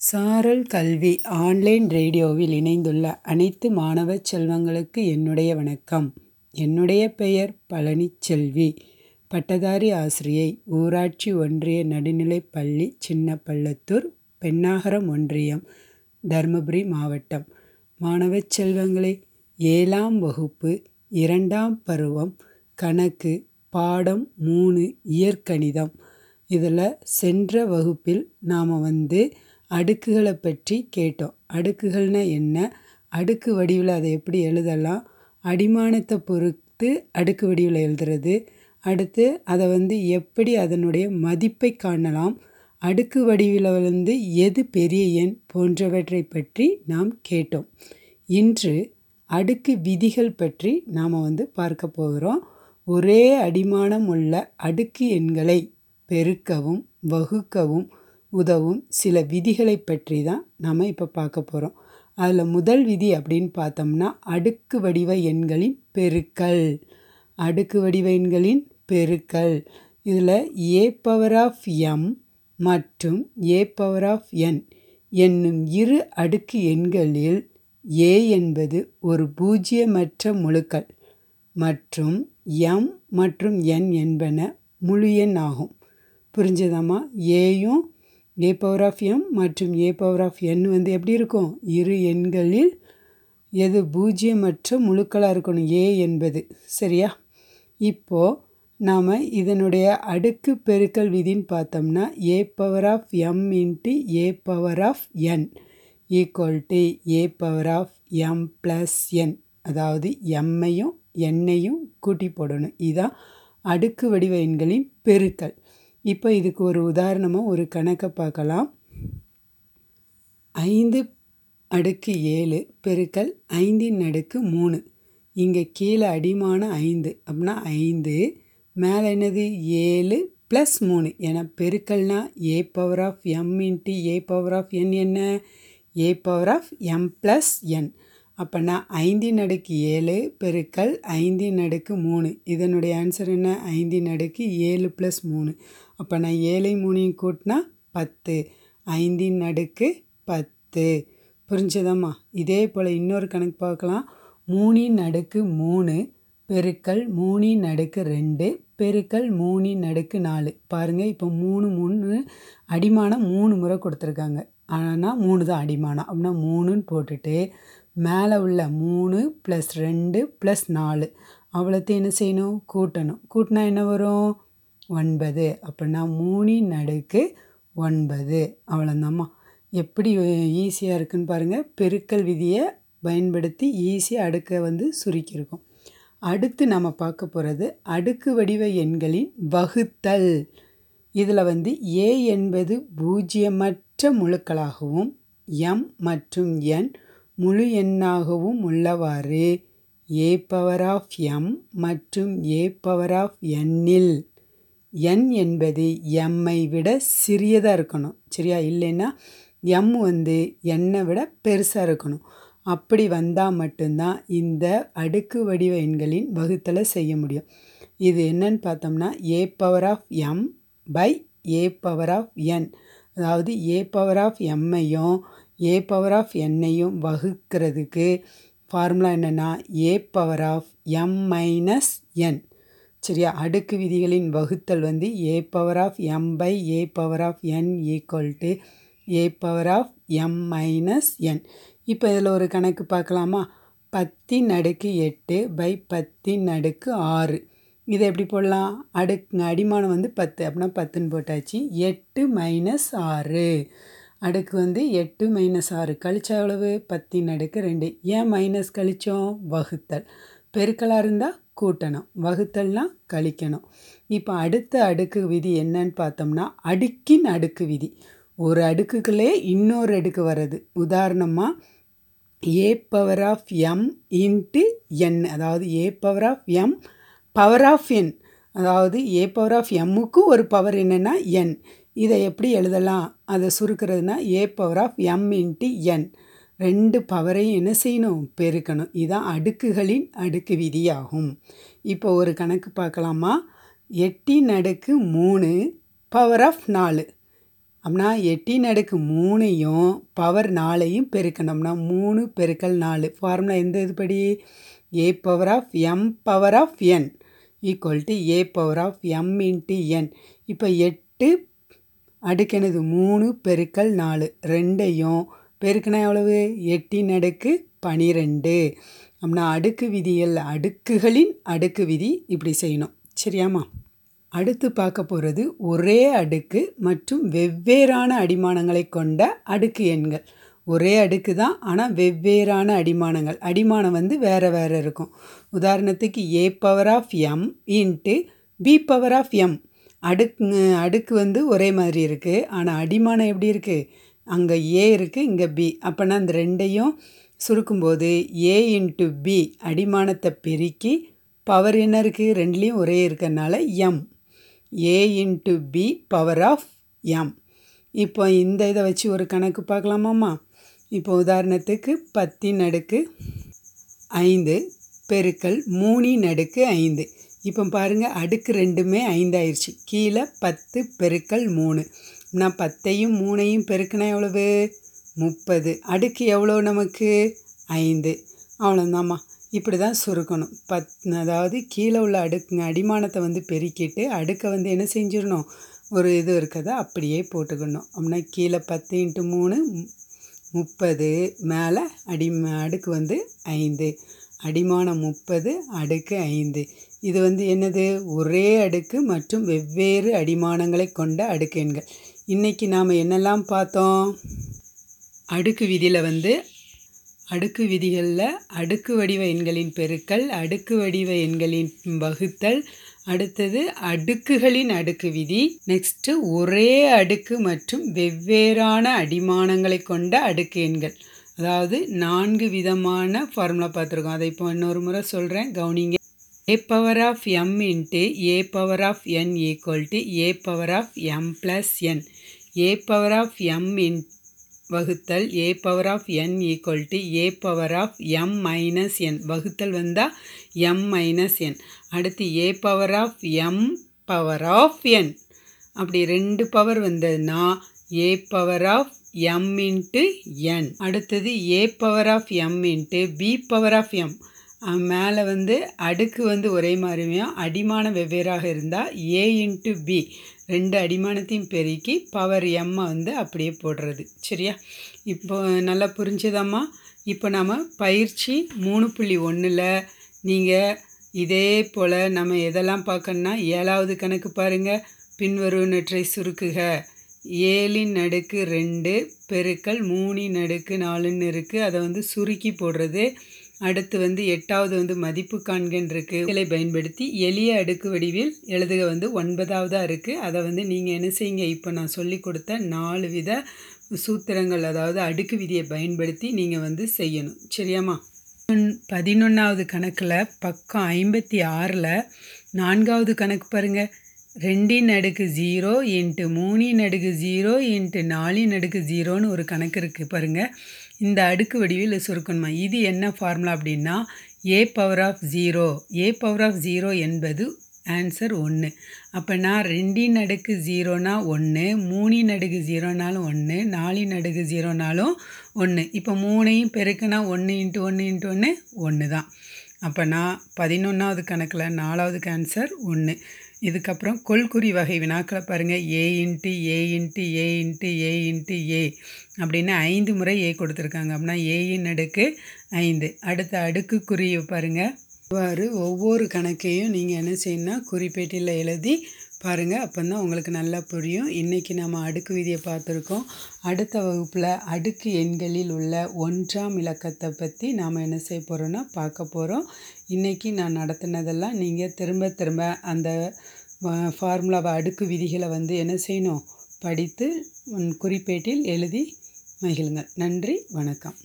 சாரல் கல்வி ஆன்லைன் ரேடியோவில் இணைந்துள்ள அனைத்து மாணவ செல்வங்களுக்கு என்னுடைய வணக்கம். என்னுடைய பெயர் பழனிச்செல்வி. பட்டதாரி ஆசிரியை ஊராட்சி ஒன்றிய நடுநிலைப் பள்ளி சின்னப்பள்ளத்தூர் பென்னாகரம் ஒன்றியம் தருமபுரி மாவட்டம். மாணவ செல்வங்களே ஏழாம் வகுப்பு இரண்டாம் பருவம் கணக்கு பாடம் மூணு இயற்கணிதம். இதில் சென்ற வகுப்பில் நாம் வந்து அடுக்குகளை பற்றி கேட்டோம். அடுக்குகள்னா என்ன? அடுக்கு வடிவில் அதை எப்படி எழுதலாம்? அடிமானத்தை பொறுத்து அடுக்கு வடிவில் எழுதுறது. அடுத்து அதை வந்து எப்படி அதனுடைய மதிப்பை காணலாம்? அடுக்கு வடிவில் வந்து எது பெரிய எண் போன்றவற்றை பற்றி நாம் கேட்டோம். இன்று அடுக்கு விதிகள் பற்றி நாம் வந்து பார்க்க போகிறோம். ஒரே அடிமானம் உள்ள அடுக்கு எண்களை பெருக்கவும் வகுக்கவும் உதவும் சில விதிகளை பற்றி தான் நாம் இப்போ பார்க்க போகிறோம் அதில் முதல் விதி அப்படின்னு பார்த்தோம்னா அடுக்கு வடிவ எண்களின் பெருக்கல். அடுக்கு வடிவ எண்களின் பெருக்கல். இதில் ஏ பவர் ஆஃப் எம் மற்றும் ஏ பவர் ஆஃப் என் என்னும் இரு அடுக்கு எண்களில் ஏ என்பது ஒரு பூஜ்ஜியமற்ற முழுக்கள் மற்றும் எம் மற்றும் என் என்பன முழு எண் ஆகும். புரிஞ்சதாம்மா ஏயும் ஏ பவர் ஆஃப் எம் மற்றும் ஏ பவர் ஆஃப் என் வந்து எப்படி இருக்கும்? இரு எண்களில் எது பூஜ்ஜியமற்ற முழுக்களாக இருக்கணும்? ஏ என்பது. சரியா? இப்போது நாம் இதனுடைய அடுக்கு பெருக்கல் விதின்னு பார்த்தோம்னா A power of M into A power of N equal to A power of M plus N அதாவது எம்மையும் எண்ணையும் கூட்டி போடணும். இதுதான் அடுக்கு வடிவ எண்களின் பெருக்கல். இப்போ இதுக்கு ஒரு உதாரணமாக ஒரு கணக்கை பார்க்கலாம். ஐந்து அடுக்கு ஏழு பெருக்கல் ஐந்தின் அடுக்கு மூணு. இங்கே கீழே அடிமான ஐந்து அப்படின்னா ஐந்து. மேலே என்னது? ஏழு ப்ளஸ் மூணு. ஏன்னா பெருக்கல்னால் A power of M into A power of N என்ன? A power of M plus N அப்போனா ஐந்தின் அடுக்கு ஏழு பெருக்கல் ஐந்தின் அடுக்கு மூணு. இதனுடைய ஆன்சர் என்ன? ஐந்தின் அடுக்கு ஏழு ப்ளஸ் மூணு. அப்போ நான் ஏழை மூணையும் கூட்டினா பத்து. ஐந்தின் அடுக்கு பத்து. புரிஞ்சதாம்மா? இதே போல் இன்னொரு கணக்கு பார்க்கலாம். மூணின் அடுக்கு மூணு பெருக்கல் மூணின் அடுக்கு ரெண்டு பெருக்கல் மூணின் அடுக்கு நாலு. பாருங்கள் இப்போ மூணு மூணு அடிமானம் மூணு முறை கொடுத்துருக்காங்க. ஆனால் மூணு தான் அடிமானம். அப்படின்னா மூணுன்னு போட்டுட்டு மேலே உள்ள மூணு ப்ளஸ் ரெண்டு ப்ளஸ் நாலு. அவ்வளோத்தையும் என்ன செய்யணும்? கூட்டணும். கூட்டினா என்ன வரும்? ஒன்பது. அப்படின்னா மூணின் அடுக்கு ஒன்பது. அவ்வளோந்தாம்மா எப்படி ஈஸியாக இருக்குன்னு பாருங்கள் பெருக்கல் விதியை பயன்படுத்தி ஈஸியாக அடுக்கை வந்து சுருக்கியிருக்கோம். அடுத்து நம்ம பார்க்க போகிறது அடுக்கு வடிவ எண்களின் வகுத்தல். இதில் வந்து ஏ என்பது பூஜ்ஜியமற்ற முழுக்களாகவும் எம் மற்றும் என் முழு எண்ணாகவும் உள்ளவாறு ஏ பவர் ஆஃப் எம் மற்றும் ஏ பவர் ஆஃப் எண்ணில் என் என்பது எம்மை விட சிறியதாக இருக்கணும். சரியா? இல்லைன்னா எம் வந்து என்னை விட பெருசாக இருக்கணும். அப்படி வந்தால் மட்டும்தான் இந்த அடுக்கு வடிவ எண்களின் வகுத்தலை செய்ய முடியும். இது என்னன்னு பார்த்தோம்னா A power of M by A power of N அதாவது ஏ பவர் ஆஃப் எம்மையும் ஏ பவர் ஆஃப் என்னையும் வகுக்கிறதுக்கு ஃபார்முலா என்னென்னா A power of M minus N சரியா? அடுக்கு விதிகளின் வகுத்தல் வந்து A power of M by A power of N equal to A power of M minus N இப்போ இதில் ஒரு கணக்கு பார்க்கலாமா? பத்தின் அடுக்கு எட்டு பை பத்தின் அடுக்கு ஆறு. இதை எப்படி போடலாம்? அடுக்கு அடிமானம் வந்து பத்து. அப்படின்னா பத்துன்னு போட்டாச்சு. எட்டு மைனஸ் ஆறு. அடுக்கு வந்து எட்டு மைனஸ் ஆறு. கழிச்சா எவ்வளவு? பத்தின் அடுக்கு ரெண்டு. ஏன் மைனஸ் கழித்தோம் வகுத்தல். பெருக்கலாக இருந்தால் கூட்டணும். வகுத்தல்னால் கழிக்கணும். இப்போ அடுத்த அடுக்கு விதி என்னன்னு பார்த்தோம்னா அடுக்கின் அடுக்கு விதி. ஒரு அடுக்குகளே இன்னொரு அடுக்கு வர்றது. உதாரணமாக A power of M into N அதாவது A power of M power of N அதாவது ஏ பவர் ஆஃப் எம்முக்கும் ஒரு பவர் என்னென்னா என் இதை எப்படி எழுதலாம்? அதை சுருக்கிறதுனா A power of M into N ரெண்டு பவரையும் என்ன செய்யணும்? பெருக்கணும். இதுதான் அடுக்குகளின் அடுக்கு விதியாகும். இப்போ ஒரு கணக்கு பார்க்கலாமா? எட்டின் அடுக்கு மூணு பவர் ஆஃப் நாலு. அப்படின்னா எட்டின் அடுக்கு மூணையும் பவர் நாலையும் பெருக்கணும்னா மூணு பெருக்கல் நாலு. ஃபார்முலா எந்த இதுபடி? A power of M power of N equal to A power of M into N இப்போ எட்டு அடுக்கெனது மூணு பெருக்கல் நாலு. ரெண்டையும் பெருக்கினா எவ்வளவு? எட்டின் அடுக்கு பனிரெண்டு. அப்படின்னா அடுக்கு விதியில் அடுக்குகளின் அடுக்கு விதி இப்படி செய்யணும். சரியாம்மா? அடுத்து பார்க்க போகிறது ஒரே அடுக்கு மற்றும் வெவ்வேறான அடிமானங்களை கொண்ட அடுக்கு எண்கள். ஒரே அடுக்கு தான் ஆனால் வெவ்வேறான அடிமானங்கள். அடிமானம் வந்து வேறு வேறு இருக்கும். உதாரணத்துக்கு A power of M into B power of M அடுக்கு அடுக்கு வந்து ஒரே மாதிரி இருக்குது ஆனால் அடிமானம் எப்படி இருக்குது அங்கே ஏ இருக்குது இங்கே பி. அப்போனா அந்த ரெண்டையும் சுருக்கும்போது ஏ இன்ட்டு பி அடிமானத்தை பெருக்கி பவர் என்ன இருக்குது ரெண்டுலேயும் ஒரே இருக்கிறனால M A into B power of M இப்போ இந்த இதை வச்சு ஒரு கணக்கு பார்க்கலாமாம்மா? இப்போ உதாரணத்துக்கு பத்தின் அடுக்கு ஐந்து பெருக்கல் மூணின் அடுக்கு ஐந்து. இப்போ பாருங்கள் அடுக்கு ரெண்டுமே ஐந்தாயிருச்சு. கீழே பத்து பெருக்கல் மூணு. நான் பத்தையும் மூணையும் பெருக்கினா எவ்வளவு? முப்பது. அடுக்கு எவ்வளோ நமக்கு? ஐந்து. அவ்வளோதாம்மா இப்படி தான் சுருக்கணும். பத் அதாவது கீழே உள்ள அடுக்குங்க அடிமானத்தை வந்து பெருக்கிட்டு அடுக்கை வந்து என்ன செஞ்சிடணும்? ஒரு இது இருக்கதை அப்படியே போட்டுக்கணும். அப்படின்னா கீழே பத்து இன்ட்டு மூணு முப்பது. மேலே அடி அடுக்கு வந்து ஐந்து. அடிமானம் முப்பது அடுக்கு ஐந்து. இது வந்து என்னது? ஒரே அடுக்கு மற்றும் வெவ்வேறு அடிமானங்களை கொண்ட அடுக்கு எண்கள். இன்றைக்கி நாம் என்னெல்லாம் பார்த்தோம்? அடுக்கு விதியில் வந்து அடுக்கு விதிகளில் அடுக்கு வடிவ எண்களின் பெருக்கல் அடுக்கு வடிவ எண்களின் வகுத்தல் அடுத்தது அடுக்குகளின் அடுக்கு விதி நெக்ஸ்ட்டு ஒரே அடுக்கு மற்றும் வெவ்வேறான அடிமானங்களை கொண்ட அடுக்கு எண்கள். அதாவது நான்கு விதமான ஃபார்முலா பார்த்துருக்கோம். அதை இப்போ இன்னொரு முறை சொல்கிறேன் கவுனிங்க. A power of M into A power of N equal to A power of M plus N A power of M இன் வகுத்தல் A power of N equal to A power of M minus N வகுத்தல் வந்தால் M minus N அடுத்து A power of M power of N அப்படி ரெண்டு power வந்ததுன்னா A power of M into N அடுத்தது A power of M into B power of M மேலே வந்து அடுக்கு வந்து ஒரே மாதிரியும் அடிமானம் வெவ்வேறாக இருந்தால் ஏ இன்ட்டு பி ரெண்டு அடிமானத்தையும் பெருக்கி பவர் எம்மை வந்து அப்படியே போடுறது. சரியா? இப்போ நல்லா புரிஞ்சுதாம்மா? இப்போ நம்ம பயிற்சி மூணு புள்ளி ஒன்றில் நீங்கள் இதே போல் நம்ம எதெல்லாம் பார்க்கணுன்னா ஏழாவது கணக்கு பாருங்கள் பின்வரும் நற்றை சுருக்குக. ஏழின் நடுக்கு ரெண்டு பெருக்கல் மூணின் நடுக்கு நாலுன்னு இருக்குது அதை வந்து சுருக்கி போடுறது. அடுத்து வந்து எட்டாவது வந்து மதிப்பு காண்கன்னு இருக்குது இதை பயன்படுத்தி எளிய அடுக்கு வடிவில் எழுதுக வந்து ஒன்பதாவதாக இருக்குது அதை வந்து நீங்கள் என்ன செய்யுங்க? இப்போ நான் சொல்லி கொடுத்த நாலு வித சூத்திரங்கள் அதாவது அடுக்கு விதியை பயன்படுத்தி நீங்கள் வந்து செய்யணும். சரியாம்மா? பதினொன்றாவது கணக்கில் பக்கம் ஐம்பத்தி ஆறில் நான்காவது கணக்கு பாருங்கள் ரெண்டின் அடுக்கு ஜீரோ இன்ட்டு மூணின் அடுக்கு ஜீரோ இன்ட்டு நாலின் அடுக்கு ஜீரோன்னு ஒரு கணக்கு இருக்குது பாருங்கள் இந்த அடுக்கு வடிவில் சுருக்கணுமா? இது என்ன ஃபார்முலா அப்படின்னா A power of zero A power of zero என்பது ஆன்சர் ஒன்று அப்போனா ரெண்டின் அடுக்கு ஜீரோனா ஒன்று மூணின் அடுக்கு ஜீரோனாலும் ஒன்று நாலின் அடுக்கு ஜீரோனாலும் ஒன்று இப்போ மூணையும் பெருக்குனா ஒன்று இன்ட்டு ஒன்று இன்ட்டு ஒன்று ஒன்று தான் அப்போனா பதினொன்றாவது கணக்கில் நாலாவதுக்கு ஆன்சர் ஒன்று இதுக்கப்புறம் கொள்குறி வகை வினாக்களை பாருங்கள் A into A into A into A into A அப்படின்னு ஐந்து முறை ஏ கொடுத்துருக்காங்க. அப்படின்னா ஏயின் அடுக்கு ஐந்து. அடுத்த அடுக்கு குறியை பாருங்கள் இவ்வாறு ஒவ்வொரு கணக்கையும் நீங்கள் என்ன செய்யணும்னா குறிப்பேட்டில் எழுதி பாருங்கள் அப்போ தான் உங்களுக்கு நல்லா புரியும். இன்றைக்கி நம்ம அடுக்கு விதியை பார்த்துருக்கோம். அடுத்த வகுப்பில் அடுக்கு எண்களில் உள்ள ஒன்றாம் இலக்கத்தை பற்றி நாம் என்ன செய்ய போகிறோன்னா பார்க்க போகிறோம் இன்றைக்கி நான் நடத்தினதெல்லாம் நீங்கள் திரும்ப திரும்ப அந்த ஃபார்முலாவை அடுக்கு விதிகளை வந்து என்ன செய்யணும்? படித்து குறிப்பேட்டில் எழுதி மகிழுங்கள். நன்றி வணக்கம்.